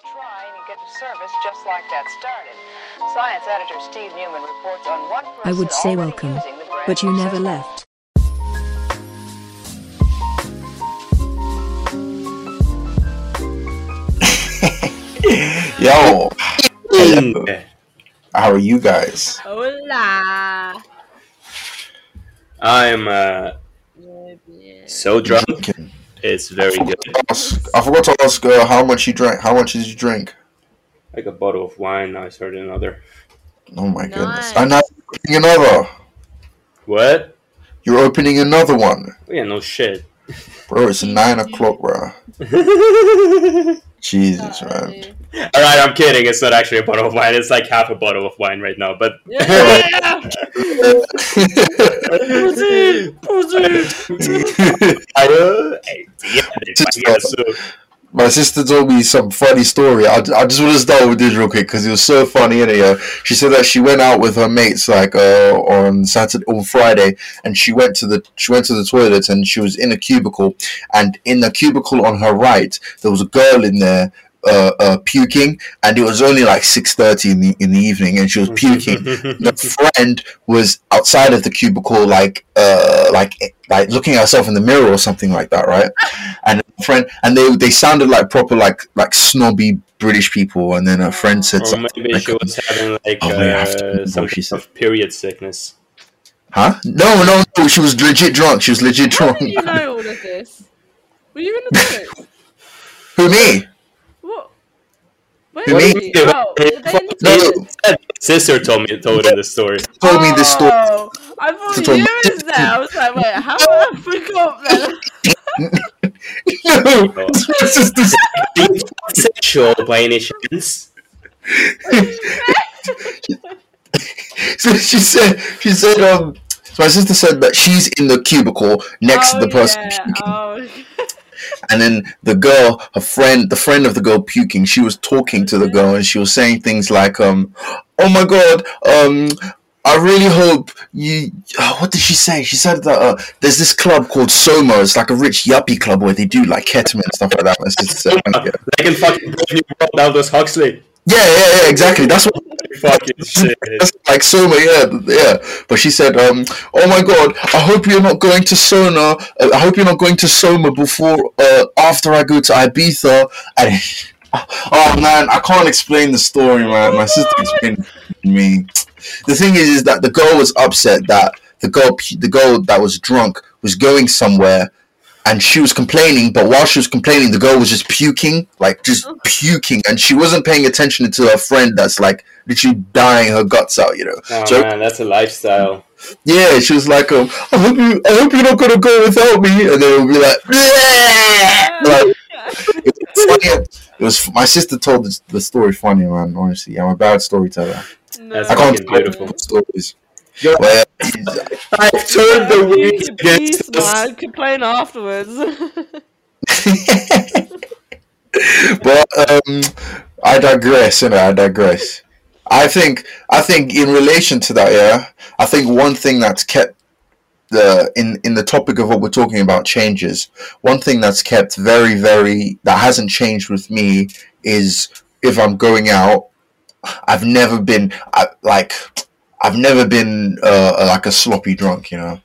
try and you get the service just like that started. Science editor Steve Newman reports on one I would say welcome, using the brand but you never left. Yo, Hello. how are you guys? Hola. I'm uh, so drunk. Drinking. It's very good. Ask- I forgot to ask uh, how much you drank. How much did you drink? Like a bottle of wine. I started another. Oh my goodness! Nice. And now you're opening another. What? You're opening another one. yeah, no shit. bro. It's nine o'clock, bro. Jesus, man. All right, I'm kidding. It's not actually a bottle of wine. It's like half a bottle of wine right now. But Yeah. I uh, hey, yeah, so. My sister told me some funny story. I, I just want to start with this real quick because it was so funny. Anyway, she said that she went out with her mates like uh, on Saturday on Friday, and she went to the she went to the toilet and she was in a cubicle, and in the cubicle on her right there was a girl in there. Uh, uh, puking, and it was only like six thirty in the in the evening, and she was puking. the friend was outside of the cubicle, like uh, like like looking at herself in the mirror or something like that, right? And friend, and they they sounded like proper like like snobby British people. And then a friend said or something, maybe like, she was having like Oh, we uh, some she sort of period sickness. "Huh? No, no, no." She was legit drunk. She was legit How drunk. did you know all of this? Were you in the toilet? Who me? What? Where You were mean- you? Oh, were they in the No, toilet? Sister told me told him the story. told me this story. Oh, I She thought told you me- was there. I was like, wait, how I forgot then? no, my sister Sexual by any chance? so she said she said um so my sister said that she's in the cubicle next oh, to the person Yeah. puking. Oh, and then the girl her friend the friend of the girl puking she was talking to the girl and she was saying things like um oh my god um I really hope you. Uh, what did she say? She said that uh, there's this club called Soma. It's like a rich yuppie club where they do like ketamine and stuff like that. Sister said, yeah. Like in fucking Brave New World, Aldous Huxley. yeah, yeah, yeah, exactly. That's what Fucking shit. Like Soma, yeah, yeah. But she said, um, "Oh my god, I hope you're not going to Sona. Uh, I hope you're not going to Soma before, uh, after I go to Ibiza." And oh man, I can't explain the story, man. My sister explained it to me. The thing is, is that the girl was upset that the girl, the girl that was drunk, was going somewhere. And she was complaining, but while she was complaining, the girl was just puking, like just puking, and she wasn't paying attention to her friend that's like literally dying her guts out, you know. Oh So- man, that's a lifestyle. Yeah, she was like, um, I hope you, I hope you're not gonna go without me, and then it would be like, like it was funny. It was my sister told the, the story funny, man. Honestly, I'm a bad storyteller. no. That's I can't fucking tell beautiful. stories. Yo, Where I've turned the You winds can against peace, us. man. Complain afterwards. but um, I digress, you know, I digress. I think, I think, in relation to that, yeah, I think one thing that's kept the in in the topic of what we're talking about changes. One thing that's kept very, very that hasn't changed with me is if I'm going out, I've never been I, like, I've never been uh, like a sloppy drunk, you know.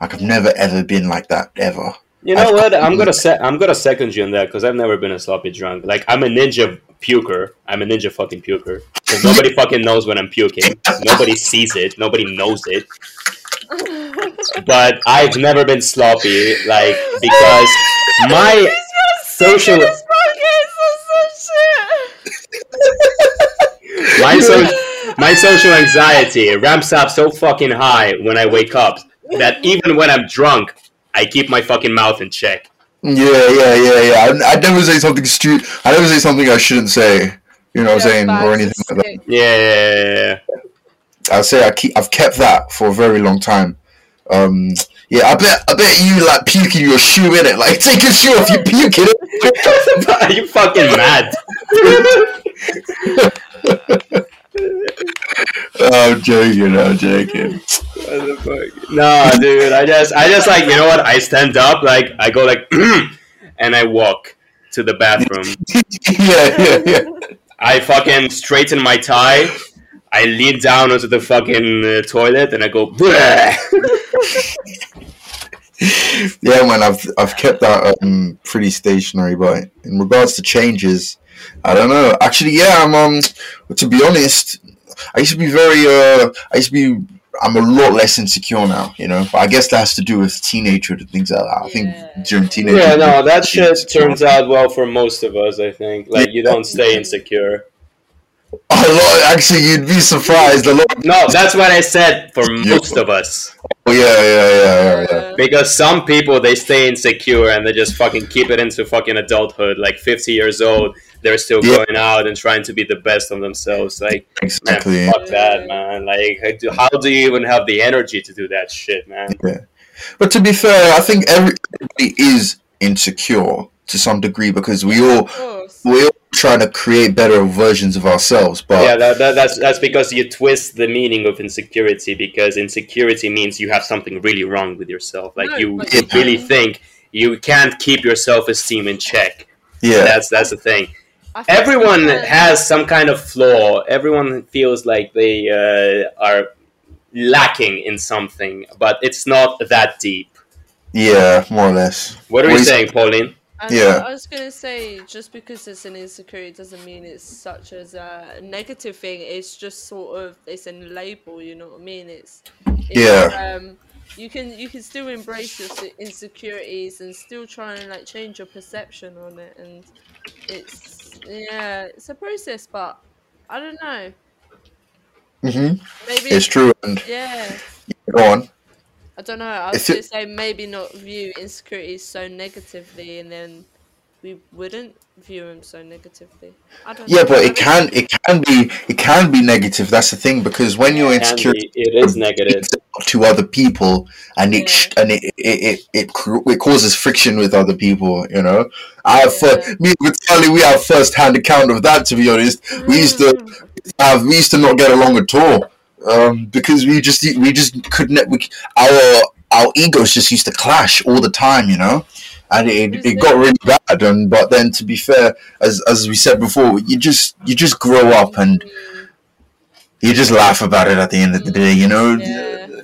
Like I've never ever been like that ever. You know what? I'm gonna se- I'm gonna second you on that because I've never been a sloppy drunk. Like I'm a ninja puker. I'm a ninja fucking puker. Because nobody fucking knows when I'm puking. Nobody sees it. Nobody knows it. But I've never been sloppy, like because my social my so my social anxiety ramps up so fucking high when I wake up that even when I'm drunk, I keep my fucking mouth in check. Yeah, yeah, yeah, yeah. I, I'd never say something stupid. I never say something I shouldn't say. You know what I'm saying, or anything like that. Yeah, yeah, yeah, yeah. I say I keep. I've kept that for a very long time. Um, yeah, I bet. I bet you like puking your shoe in it. Like take your shoe off, you puke in it. Are you fucking mad? Oh, I'm joking. I'm joking. no, dude. I just, I just like, you know what? I stand up, like, I go like, and I walk to the bathroom. yeah, yeah, yeah. I fucking straighten my tie. I lean down onto the fucking uh, toilet and I go. "Bleh." yeah, man, I've I've kept that um, pretty stationary. But in regards to changes, I don't know. Actually, yeah, I'm um. To be honest, I used to be very uh. I used to be. I'm a lot less insecure now, you know. But I guess that has to do with teenagehood and things like that. I Yeah. think during teenage. yeah, no, that shit turns out well for most of us. I think like you don't stay insecure. A lot. Actually, you'd be surprised. A lot. No, that's what I said for most of us. Oh, yeah, yeah, yeah, yeah, yeah. Because some people they stay insecure and they just fucking keep it into fucking adulthood. Like fifty years old, they're still Yeah. going out and trying to be the best of themselves. Like, man, Exactly. fuck that, man. Like, how do- you even have the energy to do that shit, man? But to be fair, I think everybody is insecure to some degree because we all we all trying to create better versions of ourselves. But Yeah, that, that, that's that's because you twist the meaning of insecurity. Because insecurity means you have something really wrong with yourself. Like No, you but really can- think you can't keep your self esteem in check. yeah, That's that's the thing. Everyone that- has some kind of flaw. Everyone feels like they uh, are lacking in something, but it's not that deep. yeah, more or less. What are Well, you saying, Pauline? And Yeah. I was gonna say, just because it's an insecurity doesn't mean it's such as a negative thing. It's just sort of it's a label. You know what I mean? It's, it's Yeah. Um, you can you can still embrace your insecurities and still try and like change your perception on it. And it's yeah, it's a process, but I don't know. hmm Maybe It's true. And yeah. go on. I don't know. I was gonna say maybe not view insecurities so negatively, and then we wouldn't view them so negatively. I don't. Yeah, know. but it can it can be it can be negative. That's the thing because when you're Can insecure be- it is negative. to other people and it sh and it it, it it cr- it causes friction with other people. You know, I have fir- me with Charlie, we have first hand account of that. To be honest, we used to mm. have we used to not get along at all um, because we just we just couldn't we, our our egos just used to clash all the time. You know. And it, it got really bad, and but then to be fair, as as we said before, you just you just grow up and you just laugh about it at the end of the day, you know. Yeah.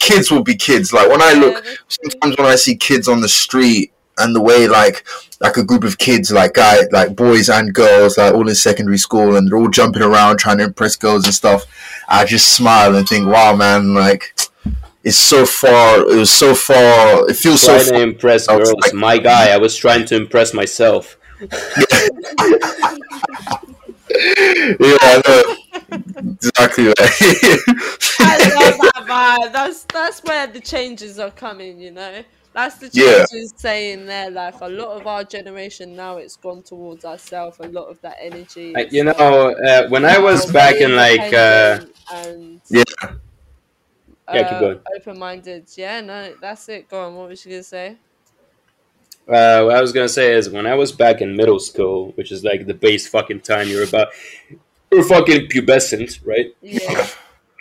Kids will be kids. Like when I look, sometimes when I see kids on the street and the way like like a group of kids, like guy, like boys and girls, like all in secondary school, and they're all jumping around trying to impress girls and stuff. I just smile and think, wow, man, like it's so far. It was so far. It feels so. Trying to Far. impress girls. like- My guy, I was trying to impress myself. Yeah, I know. exactly. Right. I love that vibe. That's that's where the changes are coming. You know, that's the Yeah. changes saying there. Like a lot of our generation now, it's gone towards ourselves. A lot of that energy. I, is, you know, uh, when I was back in like, uh, and Yeah. Yeah, keep going. open-minded. Yeah, no, that's it. Go on. What was you gonna say? uh, what I was gonna say is when I was back in middle school, which is like the base fucking time you're about, you're fucking pubescent, right? Yeah.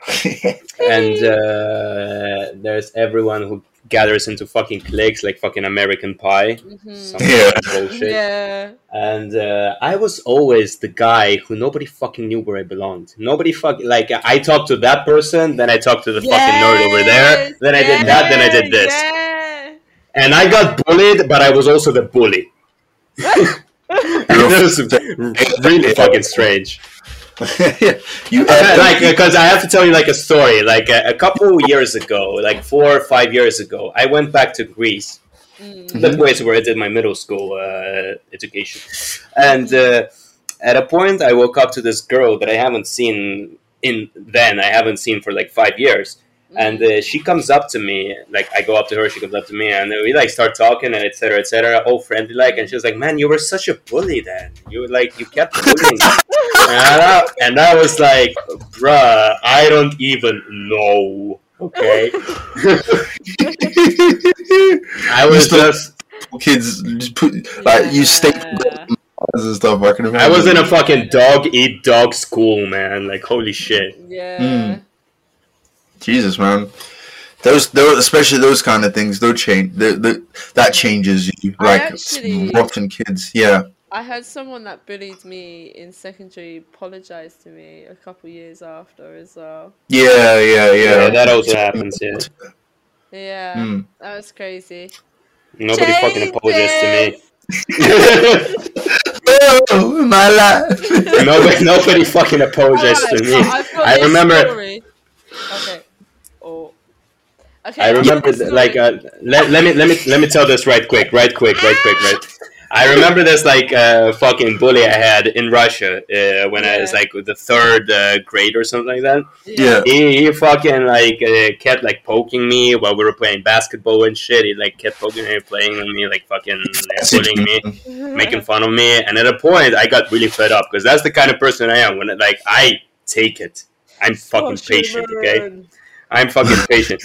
and uh, there's everyone who gathers into fucking cliques like fucking American Pie. hmm Some Yeah. bullshit. Yeah. And uh, I was always the guy who nobody fucking knew where I belonged. Nobody fuck like I talked to that person, then I talked to the fucking nerd over there, then I did that, then I did this, Yeah. and I got bullied, but I was also the bully. it was really fucking strange. You like because I have to tell you like a story. Like a, a couple years ago, like four or five years ago, I went back to Greece. Mm. The place where I did my middle school uh, education, and uh, at a point, I woke up to this girl that I haven't seen in then. I haven't seen for like five years, and uh, she comes up to me. Like I go up to her, she comes up to me, and we like start talking and etc. etc. all friendly like, and she was like, "Man, you were such a bully then. You were like you kept bullying." and, I, and I was like, "Bruh, I don't even know." Okay, I was Used just. kids just put like you stay Yeah. and stuff. I can imagine. I was in a fucking dog eat dog school, man. Like holy shit. Yeah. Mm. Jesus, man. those, those, especially those kind of things, those change. The, the, that changes you. I Like actually- rotten kids. Yeah. I had someone that bullied me in secondary apologize to me a couple years after as well. Yeah, yeah, Yeah, yeah. that also happens. Yeah, Yeah, Mm. that was crazy. nobody fucking apologizes to me. Oh, my life. nobody, nobody fucking apologized to me. I've I remember. story. Okay. Okay. I remember, this th- like, uh, let, let me let me let me tell this right quick, right quick, right quick, right. I remember this like uh, fucking bully I had in Russia uh, when I was like the third uh, grade or something like that. Yeah. He, he fucking like uh, kept like poking me while we were playing basketball and shit. He like kept poking me, playing with me, like fucking bullying me, making fun of me. And at a point, I got really fed up because that's the kind of person I am. When it, like I take it, I'm fucking patient. Okay, I'm fucking patient.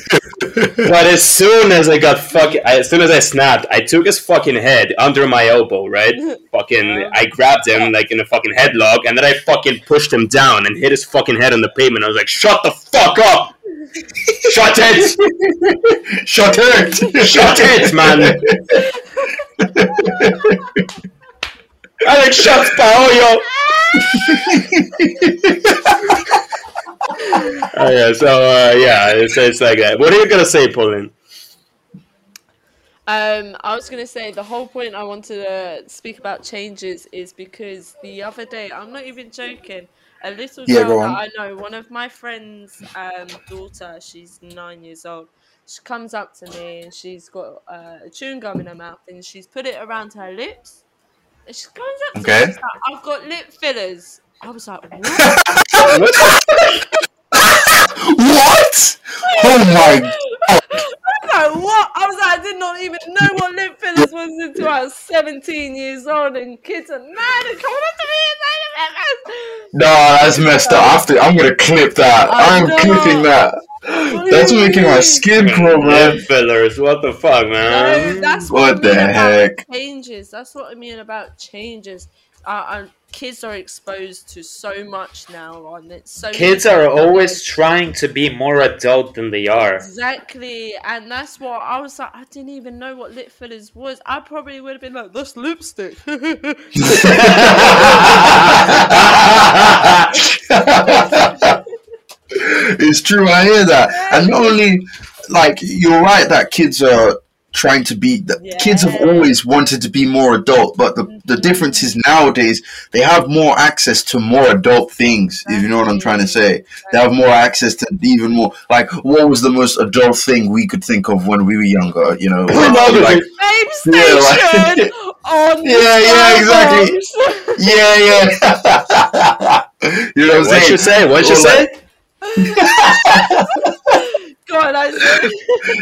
but as soon as I got fucking, as soon as I snapped, I took his fucking head under my elbow, right? fucking, uh-huh. I grabbed him like in a fucking headlock, and then I fucking pushed him down and hit his fucking head on the pavement. I was like, "Shut the fuck up! Shut it! Shut it! Shut it, man!" I like shut Paolo. Oh yeah, so uh, yeah, it's, it's like that. What are you gonna say, Pauline? Um, I was gonna say the whole point I wanted to speak about changes is because the other day, I'm not even joking, a little Yeah, girl go that. I know, one of my friends' um, daughter, she's nine years old. She comes up to me and she's got uh, a chewing gum in her mouth and she's put it around her lips. And she comes up to Okay. me, she's like, I've got lip fillers. I was like, what? what? Oh my! god. I was like, what? I was like, I did not even know what lip fillers was until I was 17 years old, and kids are mad and coming up to me and saying lip fillers. No, that's messed up. After, I'm gonna clip that. I I'm know. clipping that. That's making my skin crawl, man. Lip fillers, what the fuck, man? No, that's What what, I mean the about heck? changes. That's what I mean about changes. Uh, uh, kids are exposed to so much now, and it's so Kids are always they- trying to be more adult than they are. Exactly, and that's what I was like. I didn't even know what lip fillers was. I probably would have been like, "That's lipstick." it's true. I hear that, and not only like you're right that kids are trying to be. The Kids have always wanted to be more adult, but the the difference is nowadays they have more access to more adult things. If you know what I'm trying to say, they have more access to even more. Like, what was the most adult thing we could think of when we were younger? You know, like, Babe Yeah, like- on Yeah, yeah, exactly. Starbucks. yeah, yeah. you know what I'm saying What you saying? say? What you Or say? Like- God, I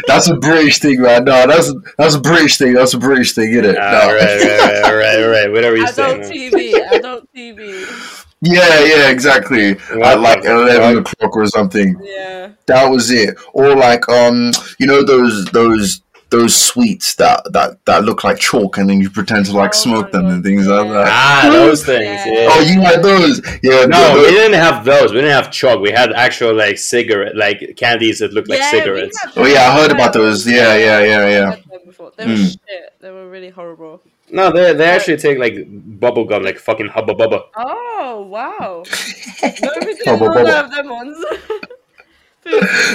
That's a British thing, man. No, that's that's a British thing. That's a British thing, isn't it? All No. right, right, right, all right, all right. Whatever you say. adult man. TV, adult TV. Yeah, yeah, exactly. What At like eleven fuck? o'clock or something. Yeah. That was it. Or like um, you know those those those sweets that that that look like chalk, and then you pretend to like Oh smoke them God, and things like that. Ah, those things. Yeah. Yeah. Oh, you had those? Yeah. No, th- we didn't have those. We didn't have chalk. We had actual like cigarette, like candies that looked like Yeah, we cigarettes. Oh yeah, I heard about those. Yeah, yeah, yeah, We yeah. had them before. They were Mm. shit. They were really horrible. No, they they actually take like bubble gum, like fucking hubba bubba. Oh wow! no, we did Bubble, not have them ones.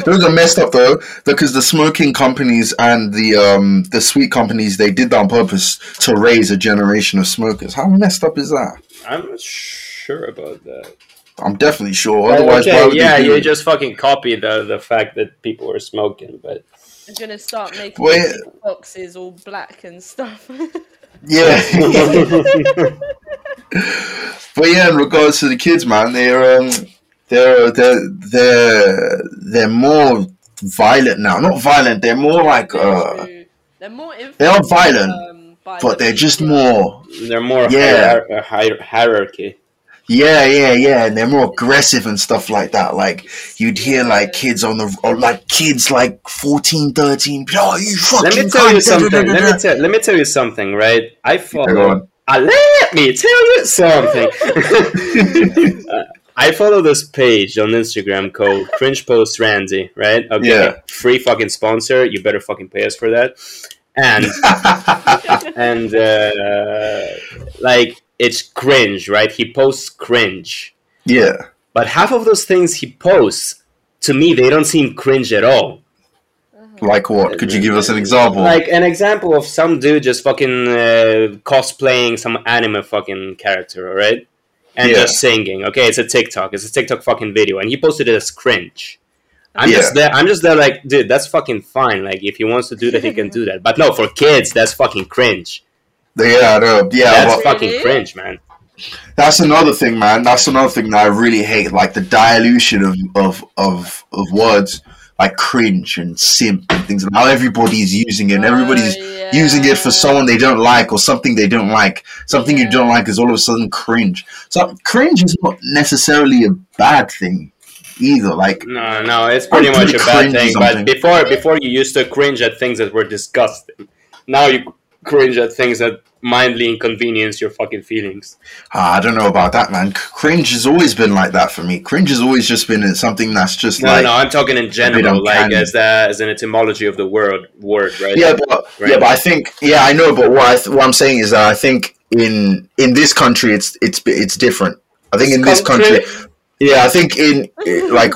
Those are messed up though, because the smoking companies and the um the sweet companies they did that on purpose to raise a generation of smokers. How messed up is that? I'm not sure about that. I'm definitely sure. Otherwise, why okay, would yeah, they do you it? just fucking copy the the fact that people were smoking, but I'm gonna start making Wait. boxes all black and stuff. Yeah. but yeah, in regards to the kids, man, they're um, they're they're they're they're more violent now. Not violent. They're more like uh, they're more they are violent, um, but they're just more. they're more Yeah. hier- hier- hierarchy. Yeah, yeah, yeah, and they're more aggressive and stuff like that. Like you'd hear like kids on the or like kids like 14, 13. Oh, you fucking Let me tell you cunt, da, da, something. da, da, Let me tell let me tell you something, right? I Yeah, follow. on. Uh, let me tell you something. I follow this page on Instagram called Cringe Post Randy, right? Okay, Yeah. free fucking sponsor. You better fucking pay us for that. And and uh, like it's cringe, right? He posts cringe, yeah. but half of those things he posts to me they don't seem cringe at all. Like what? Could you give us an example? Like an example of some dude just fucking uh, cosplaying some anime fucking character, right? And Yeah. just singing. Okay, it's a TikTok. It's a TikTok fucking video, and he posted it as cringe. I'm Yeah. just there. I'm just there, like, dude, that's fucking fine. Like, if he wants to do that, he can do that. But no, for kids, that's fucking cringe. yeah, no, yeah. that's but fucking Really? cringe, man. that's another thing, man. That's another thing that I really hate. Like the dilution of of of, of words, like cringe and simp and things. And how everybody's using it. And everybody's Oh, using it for someone they don't like or something they don't like. Something you don't like is all of a sudden cringe. So cringe is not necessarily a bad thing either. Like No, no, it's pretty I'm much a bad thing. But before, before you used to cringe at things that were disgusting. Now you cringe at things that mildly inconvenience your fucking feelings. ah, I don't know about that, man. Cringe has always been like that for me. Cringe has always just been something that's just No, like no, I'm talking in general, like as a, as an etymology of the word word, right? yeah, but Right. yeah, but I think yeah, I know. But what I th- what I'm saying is that I think in in this country it's it's it's different. I think in this country, yeah, I think in eh, like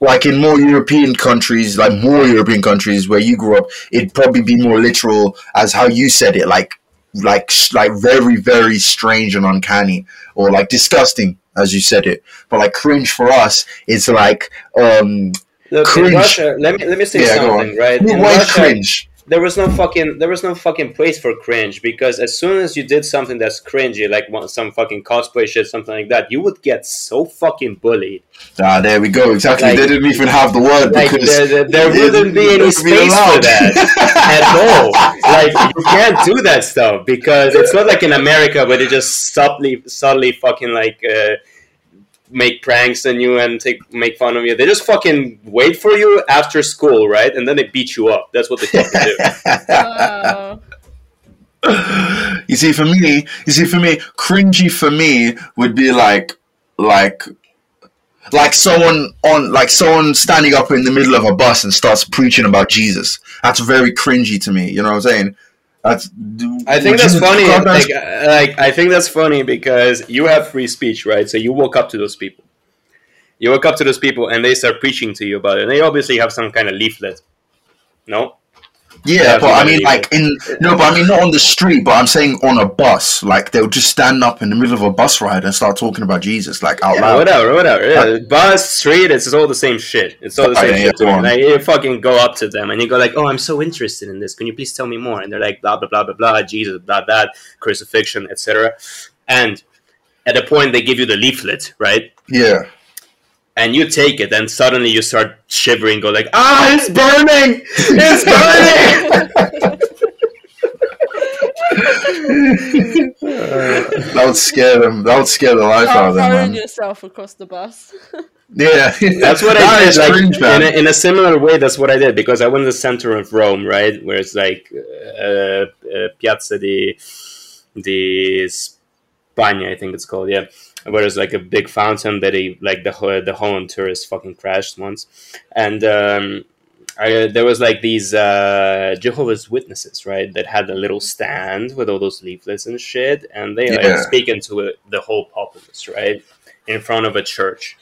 like in more European countries, like more European countries where you grew up, it'd probably be more literal as how you said it, like like like very very strange and uncanny or like disgusting as you said it. But like cringe for us, it's like um Look, cringe. in Russia, let me let me say Yeah, something, right? Why Russia, cringe? There was no fucking there was no fucking place for cringe because as soon as you did something that's cringy, like some fucking cosplay shit, something like that, you would get so fucking bullied. Ah, there we go. Exactly. Like- they didn't even have the word Like because there, there, there wouldn't be any wouldn't be space for that at all. Like you can't do that stuff because it's not like in America where they just subtly, subtly fucking like uh, make pranks on you and take make fun of you. They just fucking wait for you after school, right? And then they beat you up. That's what they fucking do. Wow. you see, for me, you see, for me, cringy for me would be like, like, like someone on, like someone standing up in the middle of a bus and starts preaching about Jesus. That's very cringy to me. You know what I'm saying? That's. I think that's funny. Like, uh, like I think that's funny because you have free speech, right? So you walk up to those people. You walk up to those people and they start preaching to you about it. And they obviously have some kind of leaflet. No? Yeah, Yeah, but I mean, like in no, but I mean not on the street, but I'm saying on a bus. Like they'll just stand up in the middle of a bus ride and start talking about Jesus, like out Yeah, loud. whatever, whatever. Yeah, bus, street, it's all the same shit. It's all the same Yeah, shit me. Like you fucking go up to them and you go like, "Oh, I'm so interested in this. Can you please tell me more?" And they're like, "Blah blah blah blah blah, Jesus, blah that, crucifixion, etc." And at a point, they give you the leaflet, right? Yeah. And you take it, and suddenly you start shivering, go like, "Ah, it's burning! It's burning!" that would scare them. That would scare the life out of them, throwing man. yourself across the bus. Yeah, That's what That I did. Like, cringe, in, a, in a similar way, that's what I did because I went to the center of Rome, right, where it's like uh, uh, Piazza di di Spagna, I think it's called, yeah, where there's like a big fountain that he like the whole the Holland tourists fucking crashed once, and um, I, there was like these uh, Jehovah's Witnesses, right, that had a little stand with all those leaflets and shit, and they like Yeah. speaking to it, the whole populace, right, in front of a church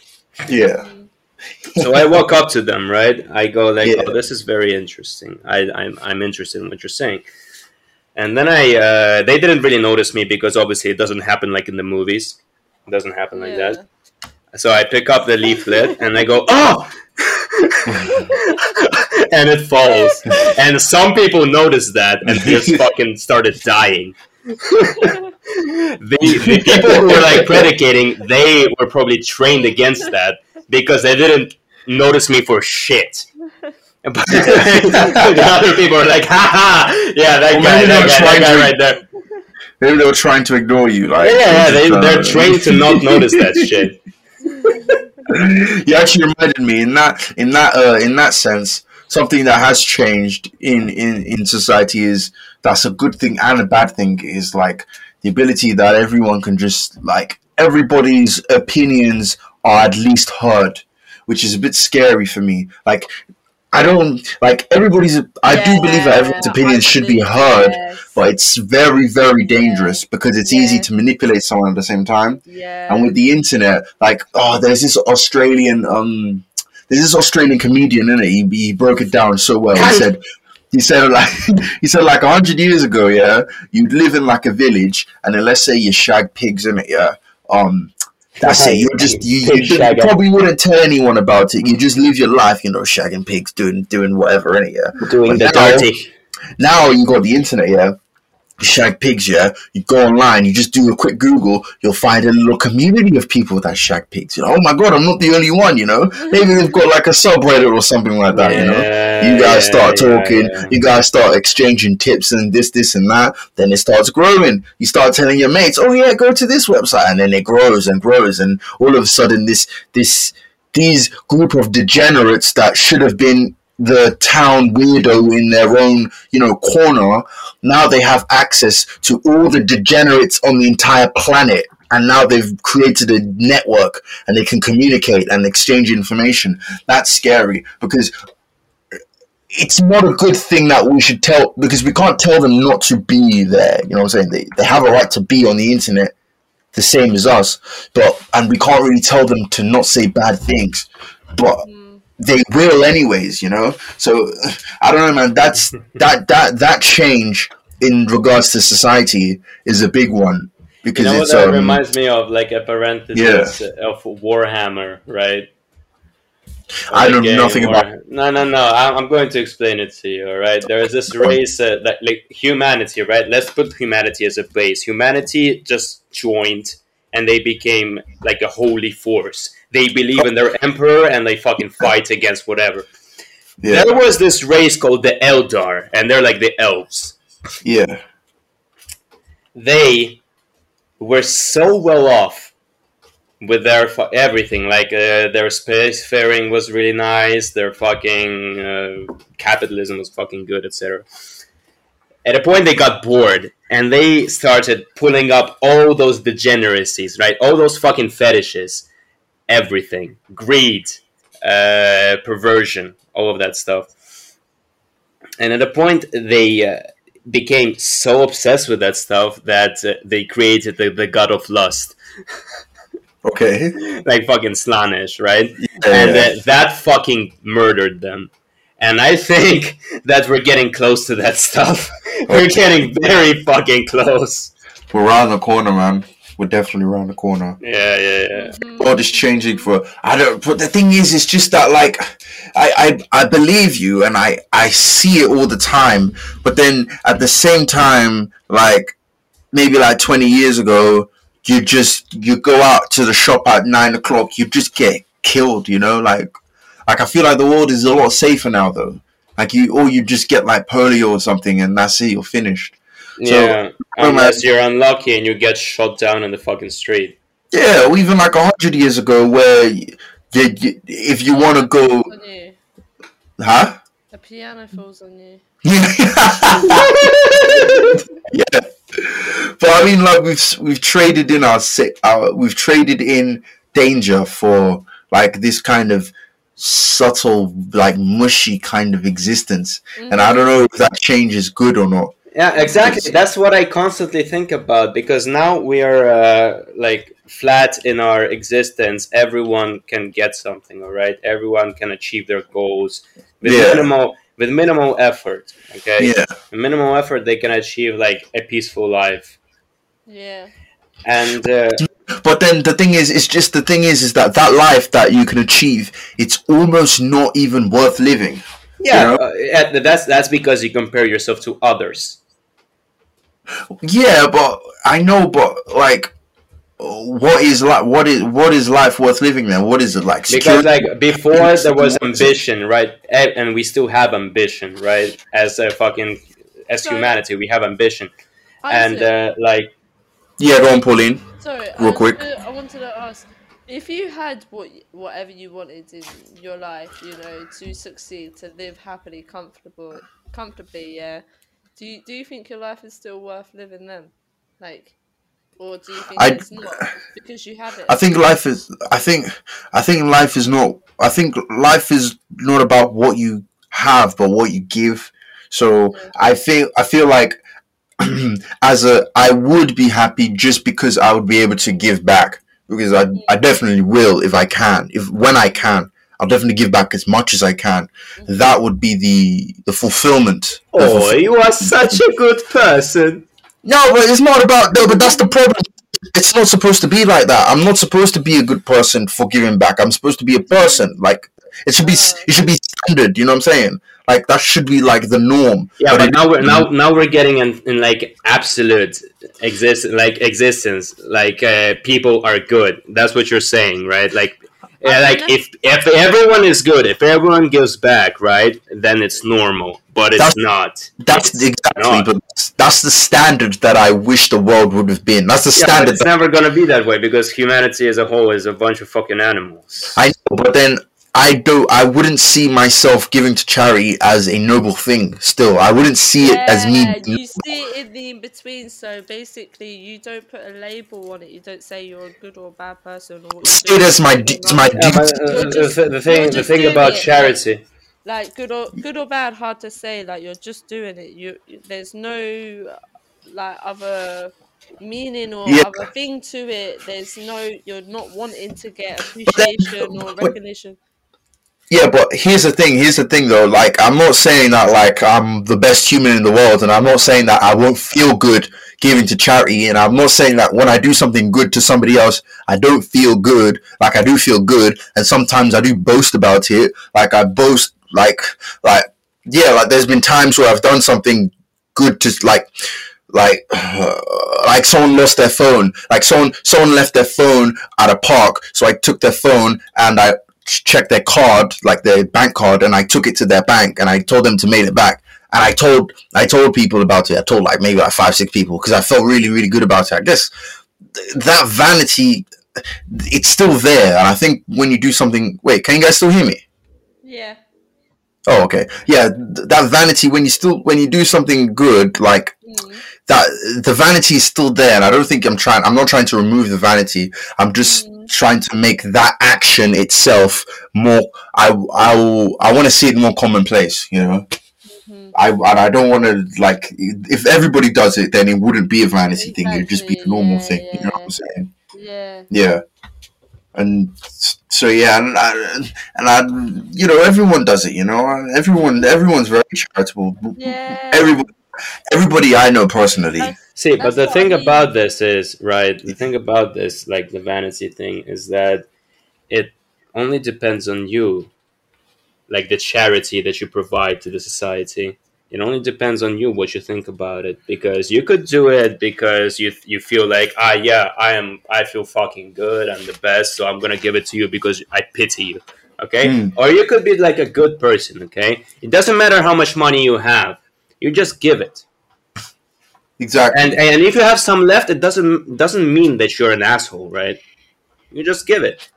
yeah, so I walk up to them, right? I go like, Yeah. "Oh, this is very interesting. I, I'm I'm interested in what you're saying." And then I, uh, they didn't really notice me because obviously it doesn't happen like in the movies. It doesn't happen like Yeah. that. So I pick up the leaflet and I go, "Oh!" and it falls. And some people noticed that and just fucking started dying. the, the people who were like predicating, they were probably trained against that because they didn't notice me for shit. But the other people are like, ha ha, yeah, that Well, guy, that they're guy, that guy right there. Maybe they were trying to ignore you. Like, Yeah, yeah, they, they're trained to not notice that shit. you actually reminded me in that in that uh, in that sense something that has changed in, in in society is that's a good thing and a bad thing is like the ability that everyone can just like everybody's opinions are at least heard, which is a bit scary for me. Like, I don't like everybody's. I do believe that everyone's opinion should be heard, yes. but it's very, very dangerous because it's easy to manipulate someone at the same time. yeah. And with the internet, like, oh, there's this Australian, um, there's this Australian comedian in it. He, he broke it down so well. He said, he said like, he said like a hundred years ago, yeah, you'd live in like a village, and then let's say you shag pigs in it, yeah, um. That's it. You just you, you, you probably wouldn't tell anyone about it. You just live your life, you know, shagging pigs, doing doing whatever in. Yeah. Doing But the now- dirty. Now you got the internet, yeah. Shag pigs, yeah. You go online, you just do a quick Google, you'll find a little community of people that shag pigs. You know, oh my god, I'm not the only one. You know, maybe they've got like a subreddit or something like that. You know, you guys start Yeah, talking, yeah. you guys start exchanging tips and this, this, and that. Then it starts growing. You start telling your mates, "Oh yeah, go to this website," and then it grows and grows, and all of a sudden, this, this, these group of degenerates that should have been the town weirdo in their own, you know, corner. Now they have access to all the degenerates on the entire planet. And now they've created a network and they can communicate and exchange information. That's scary because it's not a good thing that we should tell because we can't tell them not to be there. You know what I'm saying? They, they have a right to be on the internet the same as us, but and we can't really tell them to not say bad things. But Mm. They will anyways, you know. So I don't know, man. That's that that that change in regards to society is a big one You because know what it's that um, reminds me of? Like a parenthesis of Warhammer, right? I know Like, nothing about. War- No, no, no. I'm, I'm going to explain it to you. All right. There is this race uh, that, like humanity, right? Let's put humanity as a base. Humanity just joined, and they became like a holy force. They believe in their emperor, and they fucking fight against whatever. Yeah, There was this race called the Eldar, and they're like the elves. yeah, they were so well off with their fu- everything. Like uh, their spacefaring was really nice. Their fucking uh, capitalism was fucking good, etc. At a point, they got bored and they started pulling up all those degeneracies, right? All those fucking fetishes, everything, greed, uh, perversion, all of that stuff. And at a point, they uh, became so obsessed with that stuff that uh, they created the, the god of lust, okay. like fucking Slaanesh, right? Yeah, and that fucking murdered them. And I think that we're getting close to that stuff. we're getting very fucking close. We're around the corner, man. We're definitely around the corner. Yeah, yeah, yeah. Mhm. world is changing for I don't but the thing is it's just that like I, I I believe you and I I see it all the time but then at the same time like maybe like 20 years ago you just you go out to the shop at nine o'clock you just get killed you know like like I feel like the world is a lot safer now though like you or you just get like polio or something and that's it you're finished Yeah, oh, unless you're unlucky and you get shot down in the fucking street. yeah or even like a hundred years ago where you, you, if you want to go huh A piano falls on you. yeah, but I mean, like we've we've traded in our si- our we've traded in danger for like this kind of subtle, like mushy kind of existence, and I mm. don't know if that change is good or not. Yeah, exactly. That's what I constantly think about because now we are uh, like flat in our existence. Everyone can get something, all right. Everyone can achieve their goals with Yeah. minimal with minimal effort. Okay, Yeah, with minimal effort, they can achieve like a peaceful life. Yeah. And uh, but then the thing is, it's just the thing is, is that that life that you can achieve, it's almost not even worth living. yeah, You know? uh, yeah, that's that's because you compare yourself to others. Yeah, but I know, but like. What is like? What is what is life worth living? Then what is it like? because Security? like before there was ambition right and we still have ambition right as a fucking as Sorry. humanity we have ambition and uh, like yeah, go on, Pauline. sorry, real I, quick. I wanted to ask if you had what whatever you wanted in your life, you know, to succeed, to live happily, comfortable, comfortably, yeah. Do you do you think your life is still worth living then? Like, or do you think I- it's not because you have it? I think life is. I think. I think life is not. I think life is not about what you have, but what you give. So I feel. I feel like as a, I would be happy just because I would be able to give back because I, I definitely will if I can. If when I can, I'll definitely give back as much as I can. That would be the the fulfillment. The Oh, you are such a good person. no, but it's not about no. But that's the problem. It's not supposed to be like that. I'm not supposed to be a good person for giving back. I'm supposed to be a person. Like it should be. It should be standard. You know what I'm saying? Like that should be like the norm. Yeah, but, it- now we're now now we're getting in, in like absolute exist like existence. Like uh, people are good. That's what you're saying, right? Like. Yeah, like if if everyone is good, if everyone gives back, right, then it's normal. But it's That's- not. That's It's exactly. not. But that's the standard that I wish the world would have been. That's the Yeah, standard. it's never gonna be that way because humanity as a whole is a bunch of fucking animals. I know, but then I don't. I wouldn't see myself giving to charity as a noble thing. Still, I wouldn't see it as me. Yeah, you see it in the in between. So basically, you don't put a label on it. You don't say you're a good or a bad person. Or what See it as my d- it's my not. Yeah, but, duty. uh, the, just- the, the thing the thing about it, charity. like good or good or bad, hard to say. Like you're just doing it. You there's no uh, like other meaning or Yeah. other thing to it. There's no you're not wanting to get appreciation or recognition. Yeah, but here's the thing. Here's the thing, though. Like, I'm not saying that like I'm the best human in the world, and I'm not saying that I won't feel good giving to charity, and I'm not saying that when I do something good to somebody else, I don't feel good. Like I do feel good, and sometimes I do boast about it. Like I boast, like like yeah, like there's been times where I've done something good to like like like someone lost their phone like someone someone left their phone at a park so i took their phone and i checked their card like their bank card and i took it to their bank and i told them to mail it back. And i told i told people about it. I told like maybe like five six people because i felt really really good about it. I guess th- that vanity it's still there. And i think when you do something wait can you guys still hear me? Yeah. oh okay. Yeah th- that vanity when you still when you do something good like Mm. that the vanity is still there and i don't think i'm trying i'm not trying to remove the vanity. I'm just trying to make that action itself more i i i want to see it more commonplace you know Mhm. i i don't want to like if everybody does it then it wouldn't be a vanity thing it'd just be a normal yeah, thing you know what yeah. i'm saying Yeah. yeah and so yeah and I, and I you know everyone does it you know everyone everyone's very charitable Yeah. everybody everybody i know personally That's- See, but the thing I mean. about this is right. The thing about this, like the vanity thing, is that it only depends on you, like the charity that you provide to the society. It only depends on you what you think about it because you could do it because you you feel like ah yeah I am I feel fucking good I'm the best so I'm gonna give it to you because I pity you okay Mm. or you could be like a good person okay it doesn't matter how much money you have you just give it exactly and and if you have some left, it doesn't doesn't mean that you're an asshole, right? You just give it,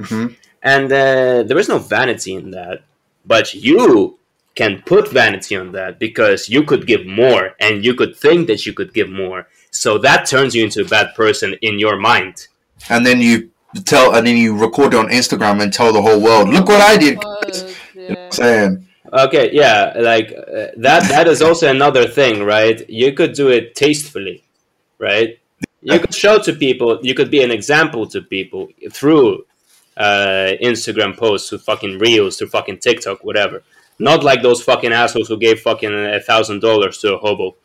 hmm and uh, there is no vanity in that. But you can put vanity on that because you could give more, and you could think that you could give more. So that turns you into a bad person in your mind. and then you tell and then you record it on instagram and tell the whole world look what i did yeah. saying Okay, yeah, like uh, that. That is also another thing, right? You could do it tastefully, right? You could show to people. You could be an example to people through uh, Instagram posts, through fucking reels, through fucking TikTok, whatever. Not like those fucking assholes who gave fucking a thousand dollars to a hobo.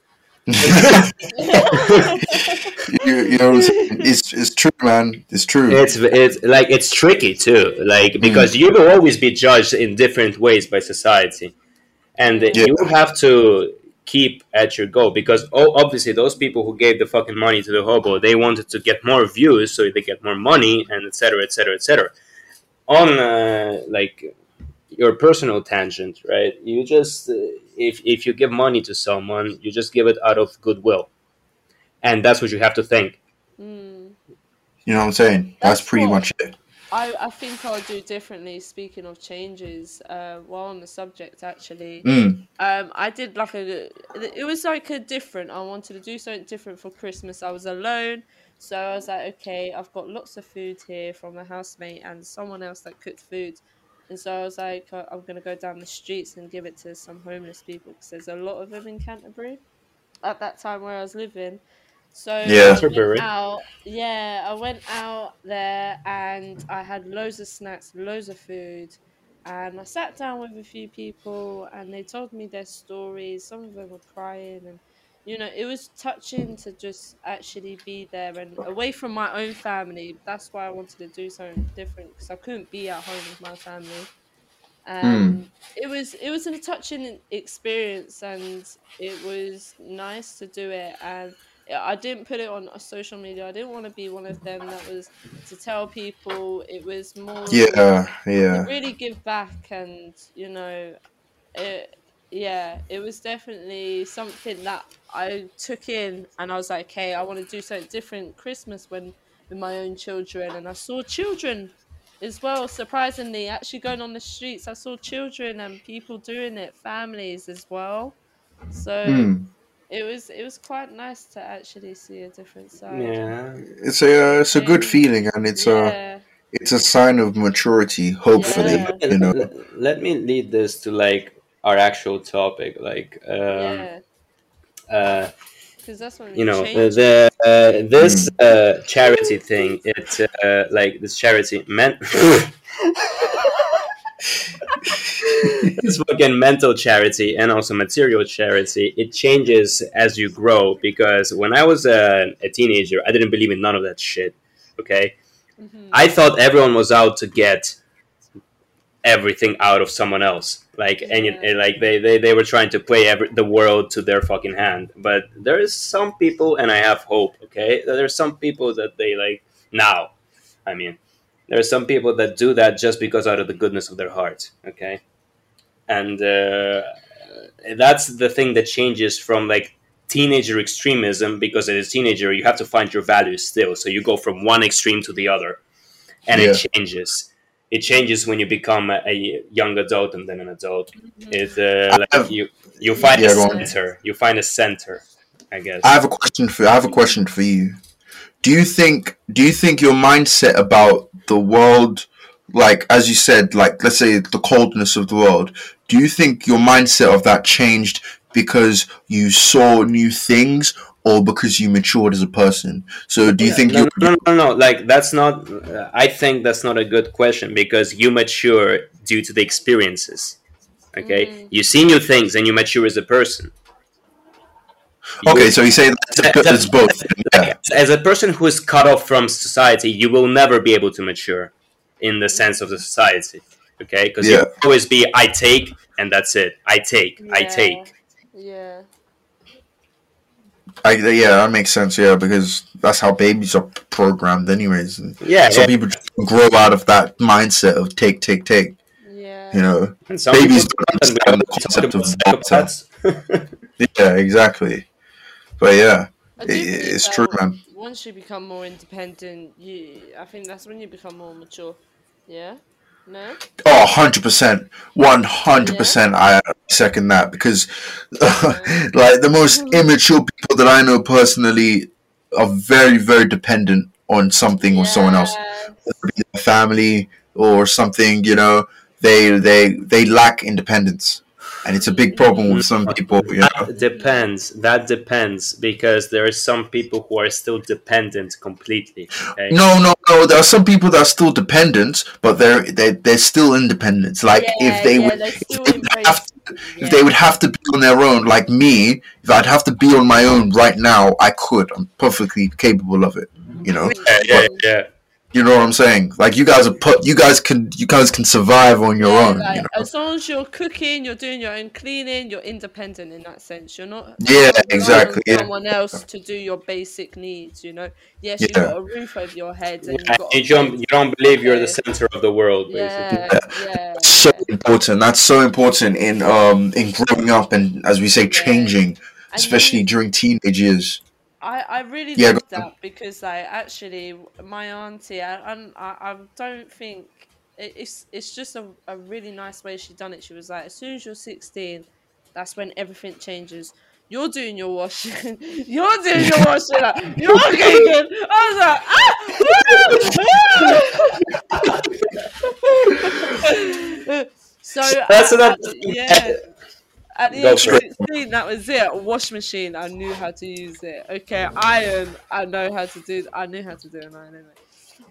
You, you know it's it's true man. It's true. It's it's like it's tricky too, like because you will always be judged in different ways by society, and Yeah. you have to keep at your goal because oh, obviously those people who gave the fucking money to the hobo they wanted to get more views so they get more money and etc etc etc on uh, like your personal tangent right you just uh, if if you give money to someone you just give it out of goodwill and that's what you have to think Mm. you know what i'm saying that's, That's pretty what- much it I, I think I'll do differently. Speaking of changes, uh, while on the subject, actually, mm. um, I did like a. It was like a different. I wanted to do something different for Christmas. I was alone. So I was like, okay, I've got lots of food here from a housemate and someone else that cooked food. And so I was like, uh, I'm gonna go down the streets and give it to some homeless people because there's a lot of them in Canterbury at that time where I was living. So Yeah. I Canterbury. out, yeah, I went out there and I had loads of snacks, loads of food, and I sat down with a few people and they told me their stories. Some of them were crying, and you know, it was touching to just actually be there and away from my own family. That's why I wanted to do something different because I couldn't be at home with my family. And it was it was a touching experience, and it was nice to do it. And I didn't put it on social media. I didn't want to be one of them that was to tell people. It was more Yeah, yeah. really give back and you know it yeah it was definitely something that i took in and i was like okay i want to do something different christmas when with my own children and i saw children as well surprisingly actually going on the streets i saw children and people doing it families as well so Hmm. it was it was quite nice to actually see a different side Yeah. It's a uh, it's a good feeling, and it's a it's a sign of maturity. Hopefully, Yeah. you know. Let, let me lead this to like our actual topic, like um, yeah uh, because that's when you know the uh, this uh, charity thing. It uh, like this charity meant. this fucking mental charity and also material charity it changes as you grow because when i was a, a teenager i didn't believe in none of that shit okay Mhm. I thought everyone was out to get everything out of someone else. Like and, and like they, they, they were trying to play every, the world to their fucking hand. But there is some people, and I have hope. Okay, there's some people that they like now. I mean, there are some people that do that just because out of the goodness of their heart. Okay, and uh, that's the thing that changes from like teenager extremism because as a teenager you have to find your values still so you go from one extreme to the other and Yeah. it changes it changes when you become a, a young adult and then an adult. It uh, like have- you you find Yeah, a center. You find a center i guess. I have a question for I have a question for you. Do you think do you think your mindset about the world like as you said like let's say the coldness of the world do you think your mindset of that changed because you saw new things or because you matured as a person so do you think no, you no, no, no, no. Like that's not. Uh, I think that's not a good question because you mature due to the experiences. Okay, Mm. you see new things and you mature as a person. You- okay so you say that's it's both yeah as a person who is cut off from society, you will never be able to mature in the sense of the society. Okay, because Yeah. you will always be I take and that's it. I take, I take. Yeah. I, yeah that makes sense yeah because that's how babies are programmed anyways and Yeah, some yeah. people grow out of that mindset of take take take Yeah. you know babies don't don't. Understand the concept of about water. Yeah, exactly. But yeah, it, it's true, man. Once you become more independent, you I think that's when you become more mature. Yeah. No. Oh, 100%. 100% I second that because, like, the most mm-hmm. immature people that I know personally are very, very dependent on something or someone else. Whether it be their family or something, you know, they, they, they lack independence. And it's a big problem with some mm-hmm. people, you know. That depends. That depends because there are some people who are still dependent completely. Okay? No, no, no. There are some people that are still dependent, but they're they they're still independent. Like Yeah, if they yeah, would, if they would have to, if they would have to be on their own, like me, if I'd have to be on my own right now, I could. I'm perfectly capable of it. You know, Yeah, yeah, yeah. You know what I'm saying. Like you guys are put, you guys can, you guys can survive on your Yeah, own. like, you know. As long as you're cooking, you're doing your own cleaning, you're independent in that sense. You're not Yeah, relying exactly, On yeah. someone else to do your basic needs. You know. Yes, you've got a roof over your head, and Yeah, you've got. you don't you don't believe you're the center of the world, basically. Yeah, yeah. so important. That's so important in um in growing up and as we say, changing, And especially you- during teenage years. I, I really Yeah, love go that because like actually my auntie I, I'm- I, I don't think it's it's just a, a really nice way she done it. She was like, as soon as you're 16, that's when everything changes. You're doing your washing. You're doing your washing. Like, you're cooking. I was like, ah! so That's at- another yeah. At the Go age of straight. 16, that was it. Wash machine, I knew how to use it. Okay, iron, I know how to do. I knew how to do an iron anyway.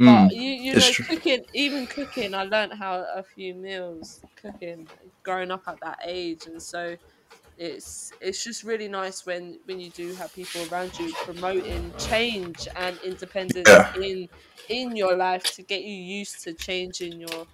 Mm, But you, you know, true. cooking, even cooking, I learned how a few meals cooking growing up at that age, and so it's it's just really nice when when you do have people around you promoting change and independence Yeah. in in your life to get you used to changing your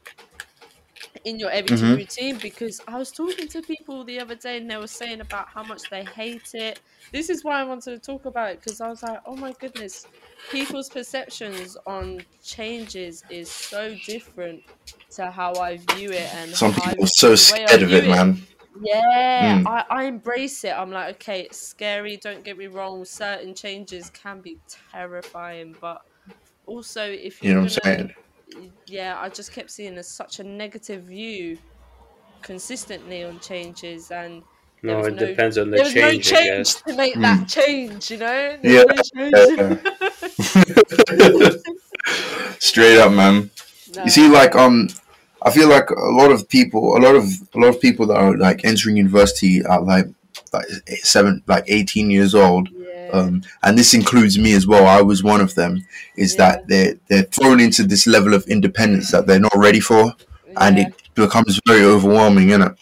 in your everyday Mhm. routine because I was talking to people the other day and they were saying about how much they hate it. This is why I wanted to talk about it because I was like, oh my goodness, people's perceptions on changes is so different to how I view it and Some people are so the way I scared of view it, man. Yeah, Mm. I, I embrace it. I'm like, okay, it's scary. Don't get me wrong. Certain changes can be terrifying, but also if You you're know what I'm saying? Yeah, I just kept seeing as such a negative view consistently on changes, and No, it no- depends on the there was change. no I change guess. to make Mm. that change. You know? Yeah, There was no change. Straight up, man. No. You see, like, um, I feel like a lot of people, a lot of a lot of people that are like entering university are like like seven, like eighteen years old, yeah. Um, and this includes me as well. I was one of them. Is Yeah. that they're they're thrown into this level of independence that they're not ready for, and yeah. it becomes very overwhelming, innit?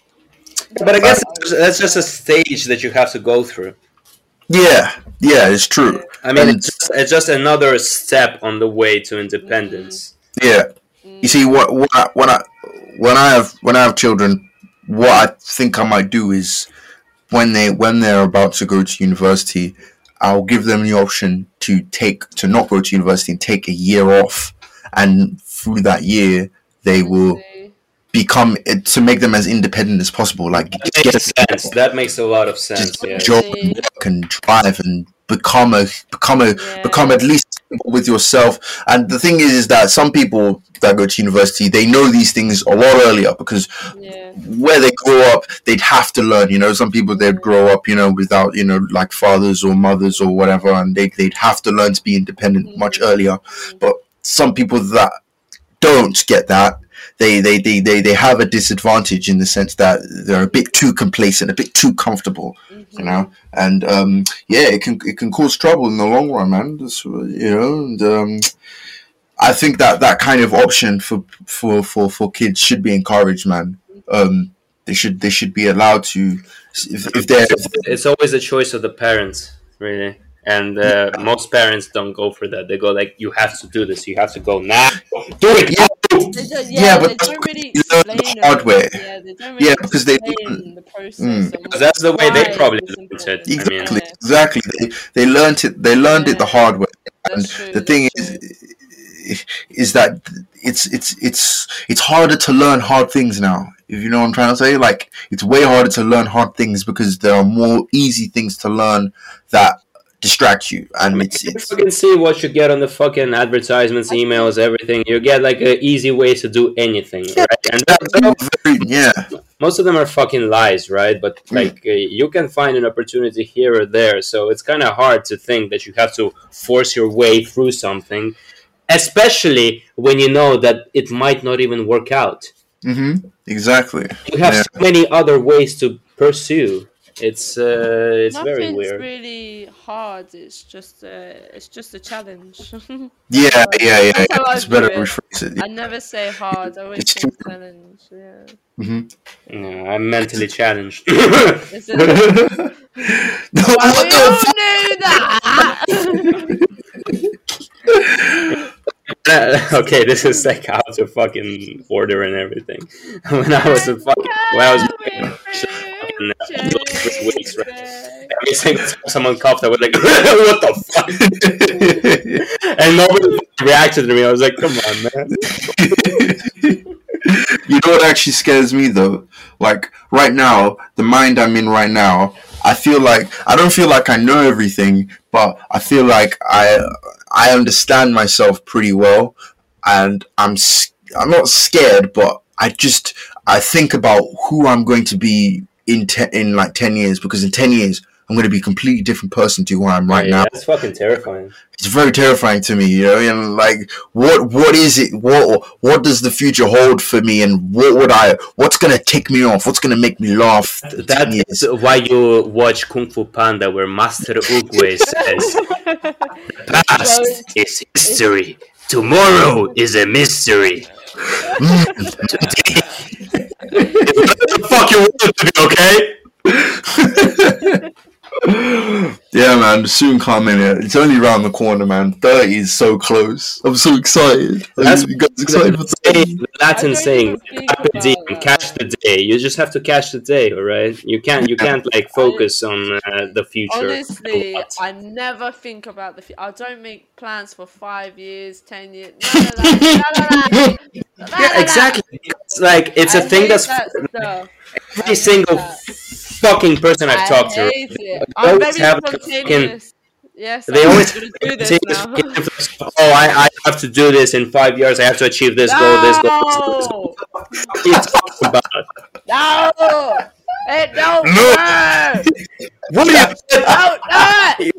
But I guess that's- that's just a stage that you have to go through. Yeah, yeah, it's true. I mean, it's just, it's just another step on the way to independence. Yeah, you see, what what I, when I when I have when I have children, what I think I might do is when they when they're about to go to university, I'll give them the option to take to not go to university and take a year off, and through that year they will? Become eh, to make them as independent as possible. Like That get makes a sense. That makes a lot of sense. just Yeah. job and work and drive and become a become a Yeah. become at least with yourself. And the thing is, is that some people that go to university they know these things a lot earlier because Yeah. where they grow up they'd have to learn. You know, some people they'd grow up you know without you know like fathers or mothers or whatever, and they they'd have to learn to be independent mm-hmm. much earlier. Mm-hmm. But some people that don't get that they, they, they, they, they have a disadvantage in the sense that they're a bit too complacent, a bit too comfortable, you know. And um, yeah, it can it can cause trouble in the long run, man. That's, you know, and um, I think that that kind of option for for for, for kids should be encouraged, man. Um, they should they should be allowed to if, if they're It's always a choice of the parents, really. And uh, most parents don't go for that. They go like, "You have to do this. You have to go now. Do it." yeah, They don't, yeah, Yeah, but they that's don't really because you learn the explain hard it. way. Yeah, they don't really Yeah, because they explain the process. Mm. Because that's the way they probably learned important. it. I mean- exactly Yeah, exactly they, they learned it they learned it the hard way. And true, the thing that's is is that it's it's it's it's harder to learn hard things now if you know what i'm trying to say like it's way harder to learn hard things because there are more easy things to learn that distract you and it's, You it's fucking see what you get on the fucking advertisements, emails, everything. You get like an easy way to do anything, right? And that, very, yeah most of them are fucking lies, right? But like uh, you can find an opportunity here or there, so it's kind of hard to think that you have to force your way through something, especially when you know that it might not even work out. hmm exactly You have Yeah. so many other ways to pursue. It's uh, it's Nothing's very weird. really hard. It's just uh, it's just a challenge. yeah yeah yeah, That's I it's better view it. rephrase it I never say hard. I always It's say true. challenge. Yeah. hmm Yeah, I'm mentally challenged. Is no, Well, what we the all knew that. okay, this is like out of fucking order and everything. when I was a fucking when I was those weeks, right? Every single time someone coughed, I was like, "What the fuck?" and nobody reacted to me. I was like, "Come on, man." you know what actually scares me though? Like right now, the mind I'm in right now, I feel like I don't feel like I know everything, but I feel like I I understand myself pretty well, and I'm I'm not scared, but I just I think about who I'm going to be in te- in like ten years because in ten years I'm going to be a completely different person to who I am right yeah, now. That's fucking terrifying. It's very terrifying to me, you know. And like, what what is it? What what does the future hold for me? And what would I? What's going to tick me off? What's going to make me laugh? in 10 years? That's why you watch Kung Fu Panda, where Master Oogway says, "The "Past is history. Tomorrow is a mystery." the fuck you want to be, okay? yeah, man, soon coming. Yeah. It's only around the corner, man. Thirty is so close. I'm so excited. Are That's- you guys excited for The Latin saying, even think "Carpe about diem," that. catch the day. You just have to catch the day, all right? You can't, you can't like focus on uh, the future. Honestly, I never think about the future. I don't make plans for five years, ten years. None of that. None of that. None of Yeah, exactly. It's like it's a I thing that's that every single fucking person I've I talked to. They I'm always oh, very have fucking- Yes, They I'm always do this take this now. fucking influx, oh, I, I have to do this in five years. I have to achieve this goal, this goal. No! What are you talking about? No! It don't No. work! What are you? Don't do it!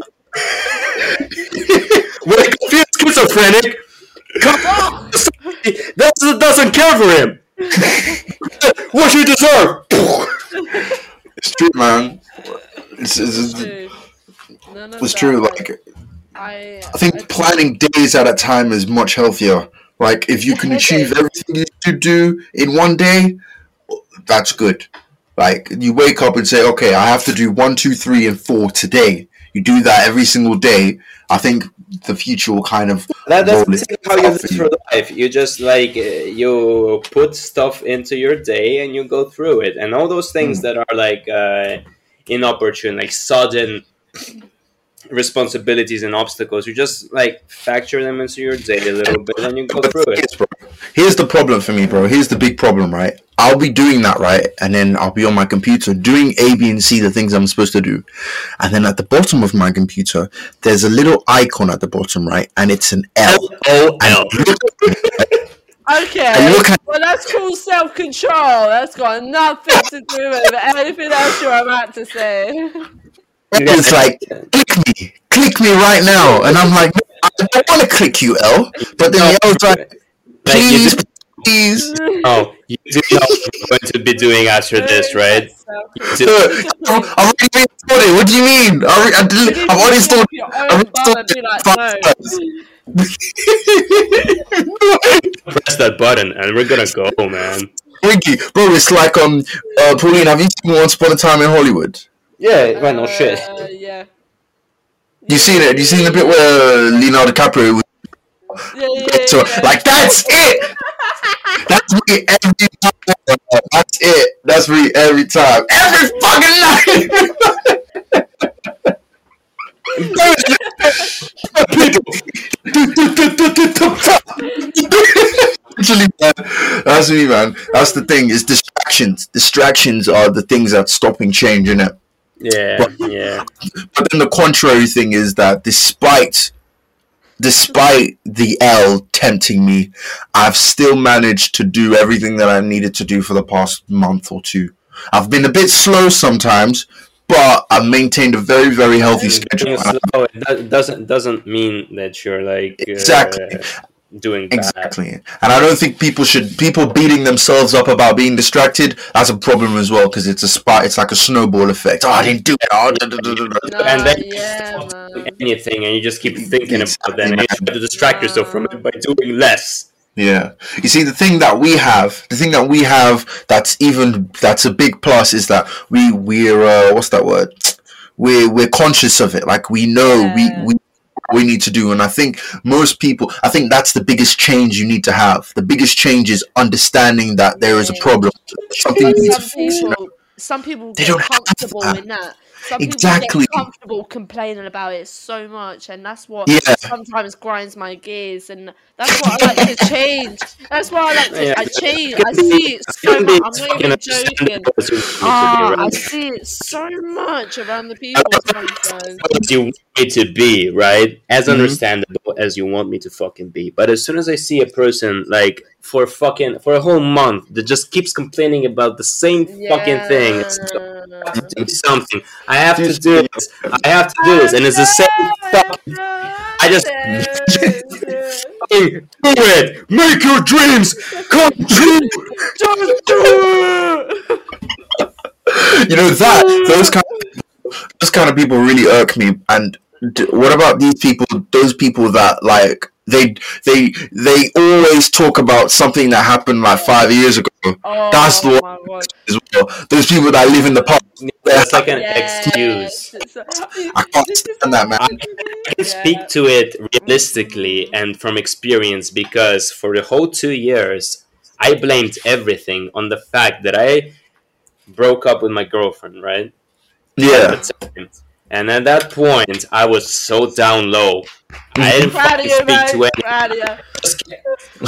I feel schizophrenic, come on, that doesn't care for him. what you deserve? It's true, man. It's, it's, it's, it's true. Like, I, I think planning days at a time is much healthier. Like, if you can achieve everything you should do in one day, that's good. Like, you wake up and say, okay, I have to do one, two, three, and four today. You do that every single day. I think the future will kind of That, that's how you live life. You just like you put stuff into your day and you go through it, and all those things Hmm. that are like uh, inopportune, like sudden responsibilities and obstacles. You just like factor them into your day a little bit, and you go through it. Yes, bro. Here's the problem for me, bro. Here's the big problem, right? I'll be doing that, right? And then I'll be on my computer doing A, B, and C, the things I'm supposed to do. And then at the bottom of my computer, there's a little icon at the bottom, right? And it's an L. Oh, And look, Okay, And look at- well that's called self-control. That's got nothing to do with anything else you're about to say. it's like, click me, click me right now. And I'm like, I don't want to click you, L. But then the L's like, Like, you please, do- please. oh, you do know what you're going to be doing after this, right? You Look, I've already been installed it. What do you mean? I already, I did, I've already installed your I've already bum installed it like, no. press that button, and we're gonna go, man. Ricky, bro, it's like um, uh, Pauline. Have you seen Once Upon a Time in Hollywood? Yeah, well, no shit. Uh, yeah. You seen it? You seen the bit where Leonardo DiCaprio was Yeah, yeah, so, yeah. like that's it. That's me every time. That's it. That's me every time. Every fucking night. Literally, man. That's me, man. That's the thing. Is distractions. Distractions are the things that's stopping change, innit? Yeah, yeah. But then the contrary thing is that despite despite the L tempting me, I've still managed to do everything that I needed to do for the past month or two. I've been a bit slow sometimes, but I've maintained a very, very healthy schedule. Slow, it doesn't doesn't mean that you're like uh, Exactly. Doing bad. Exactly. And I don't think people should people beating themselves up about being distracted, that's a problem as well because it's a spot it's like a snowball effect. Oh, I didn't do it. Oh, da, da, da, and then yeah, you stop man. doing anything, and you just keep thinking Exactly, about that, and you man. try to distract yourself from it by doing less. Yeah. You see, the thing that we have, the thing that we have that's even that's a big plus is that we we're uh, what's that word? We're we're conscious of it. Like we know Yeah. we we what we need to do, and I think most people. I think that's the biggest change you need to have. The biggest change is understanding that there is a problem. Something But needs to fix. people, some people They get don't have comfortable that. in that. Some Exactly. people get comfortable complaining about it so much, and that's what Yeah. sometimes grinds my gears, and that's what I like to change. That's why I like to. Yeah. I change. I see it so much. I'm not fucking even joking. understandable as you want me to be, Ah, I see it so much around the people sometimes. as you want me to be, right? As Mhm. understandable as you want me to fucking be. But as soon as I see a person like for fucking for a whole month that just keeps complaining about the same fucking thing, it's Yeah. have to do something. I have to do this. I have to do this, and it's the same fucking. I just do it. Make your dreams come true. Just do it! you know that those kind of, those kind of people really irk me. And d- what about these people? Those people that like they they they always talk about something that happened like five years ago. Oh, That's the my one as well. Those people that live in the past. It's like an Yes. excuse. I can't stand that, man. I can speak to it realistically and from experience because for the whole two years, I blamed everything on the fact that I broke up with my girlfriend, right? Yeah, At the time. And at that point, I was so down low. I didn't Proud of fucking you, speak mate. to anyone. Proud of you.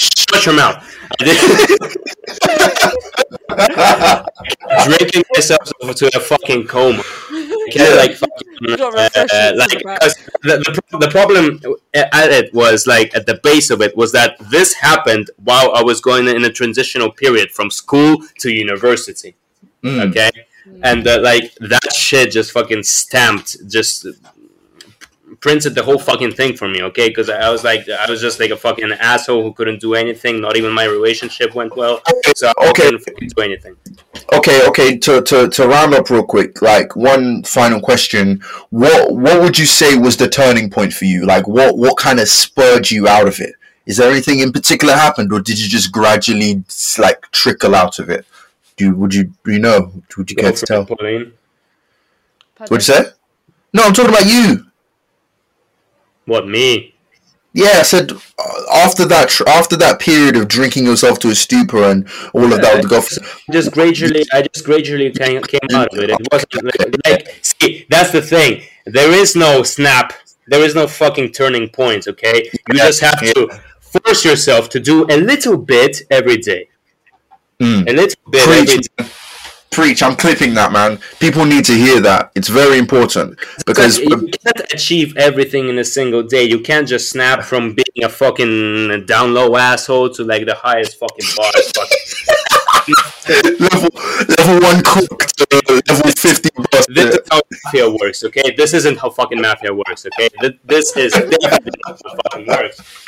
Shut your mouth. I did- drinking myself to a fucking coma. Okay, Yeah. like fucking, uh, like the because the, the, the problem at it was like at the base of it was that this happened while I was going in a transitional period from school to university. Mm. Okay, and uh, like that shit just fucking stamped just printed the whole fucking thing for me okay because i was like i was just like a fucking asshole who couldn't do anything not even my relationship went well so i Okay. couldn't fucking do anything Okay, okay. To, to to round up real quick, like one final question: what what would you say was the turning point for you? Like, what what kind of spurred you out of it? Is there anything in particular happened, or did you just gradually like trickle out of it? Do you, would you do you know? Would you care to tell? Pauline. What'd you say? No, I'm talking about you. what me Yeah, I said uh, after that tr- after that period of drinking yourself to a stupor and all of that with the golf. just gradually i just gradually came, came out of it it wasn't like, like see that's the thing there is no snap there is no fucking turning point okay you Yeah, just have to force yourself to do a little bit every day Mm. a little bit Preach, preach. I'm clipping that, man. People need to hear that. It's very important because you can't achieve everything in a single day. You can't just snap from being a fucking down low asshole to like the highest fucking boss. level level one cook to level fifty boss. this is how mafia works, okay? This isn't how fucking mafia works, okay? This is definitely how fucking works.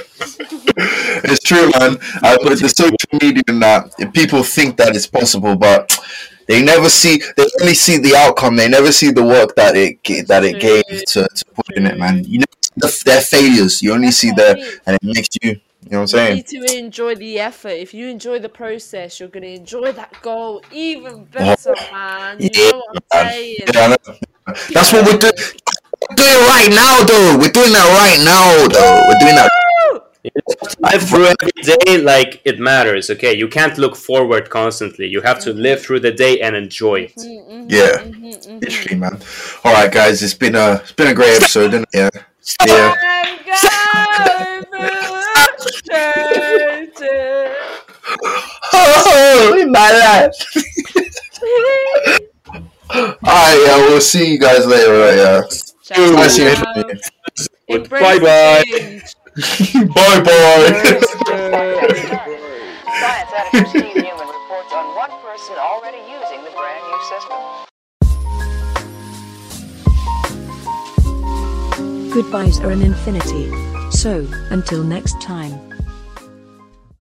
It's true, man. I put the social media in that people think that it's possible, but they never see. They only see the outcome. They never see the work that it that it mm. gave to, to put in it, man. You never see the, their failures. You only see their, and it makes you. You know what I'm saying? You need to enjoy the effort. If you enjoy the process, you're gonna enjoy that goal even better, oh, man. You Yeah, know what I'm man. saying? Yeah, I know. That's what we're doing. We're doing right now, though. We're doing that right now, though. We're doing that. Live through every day like it matters, okay? You can't look forward constantly. You have to mm-hmm. live through the day and enjoy it. Mm-hmm, mm-hmm Yeah, mm-hmm, literally, man. All right, guys. It's been a it's been a great episode, isn't it? Yeah. Yeah. Oh, in my life. All right, yeah. We'll see you guys later. Right, yeah. Nice hearing from you. Bye bye. bye bye. Goodbyes are an infinity. So, until next time.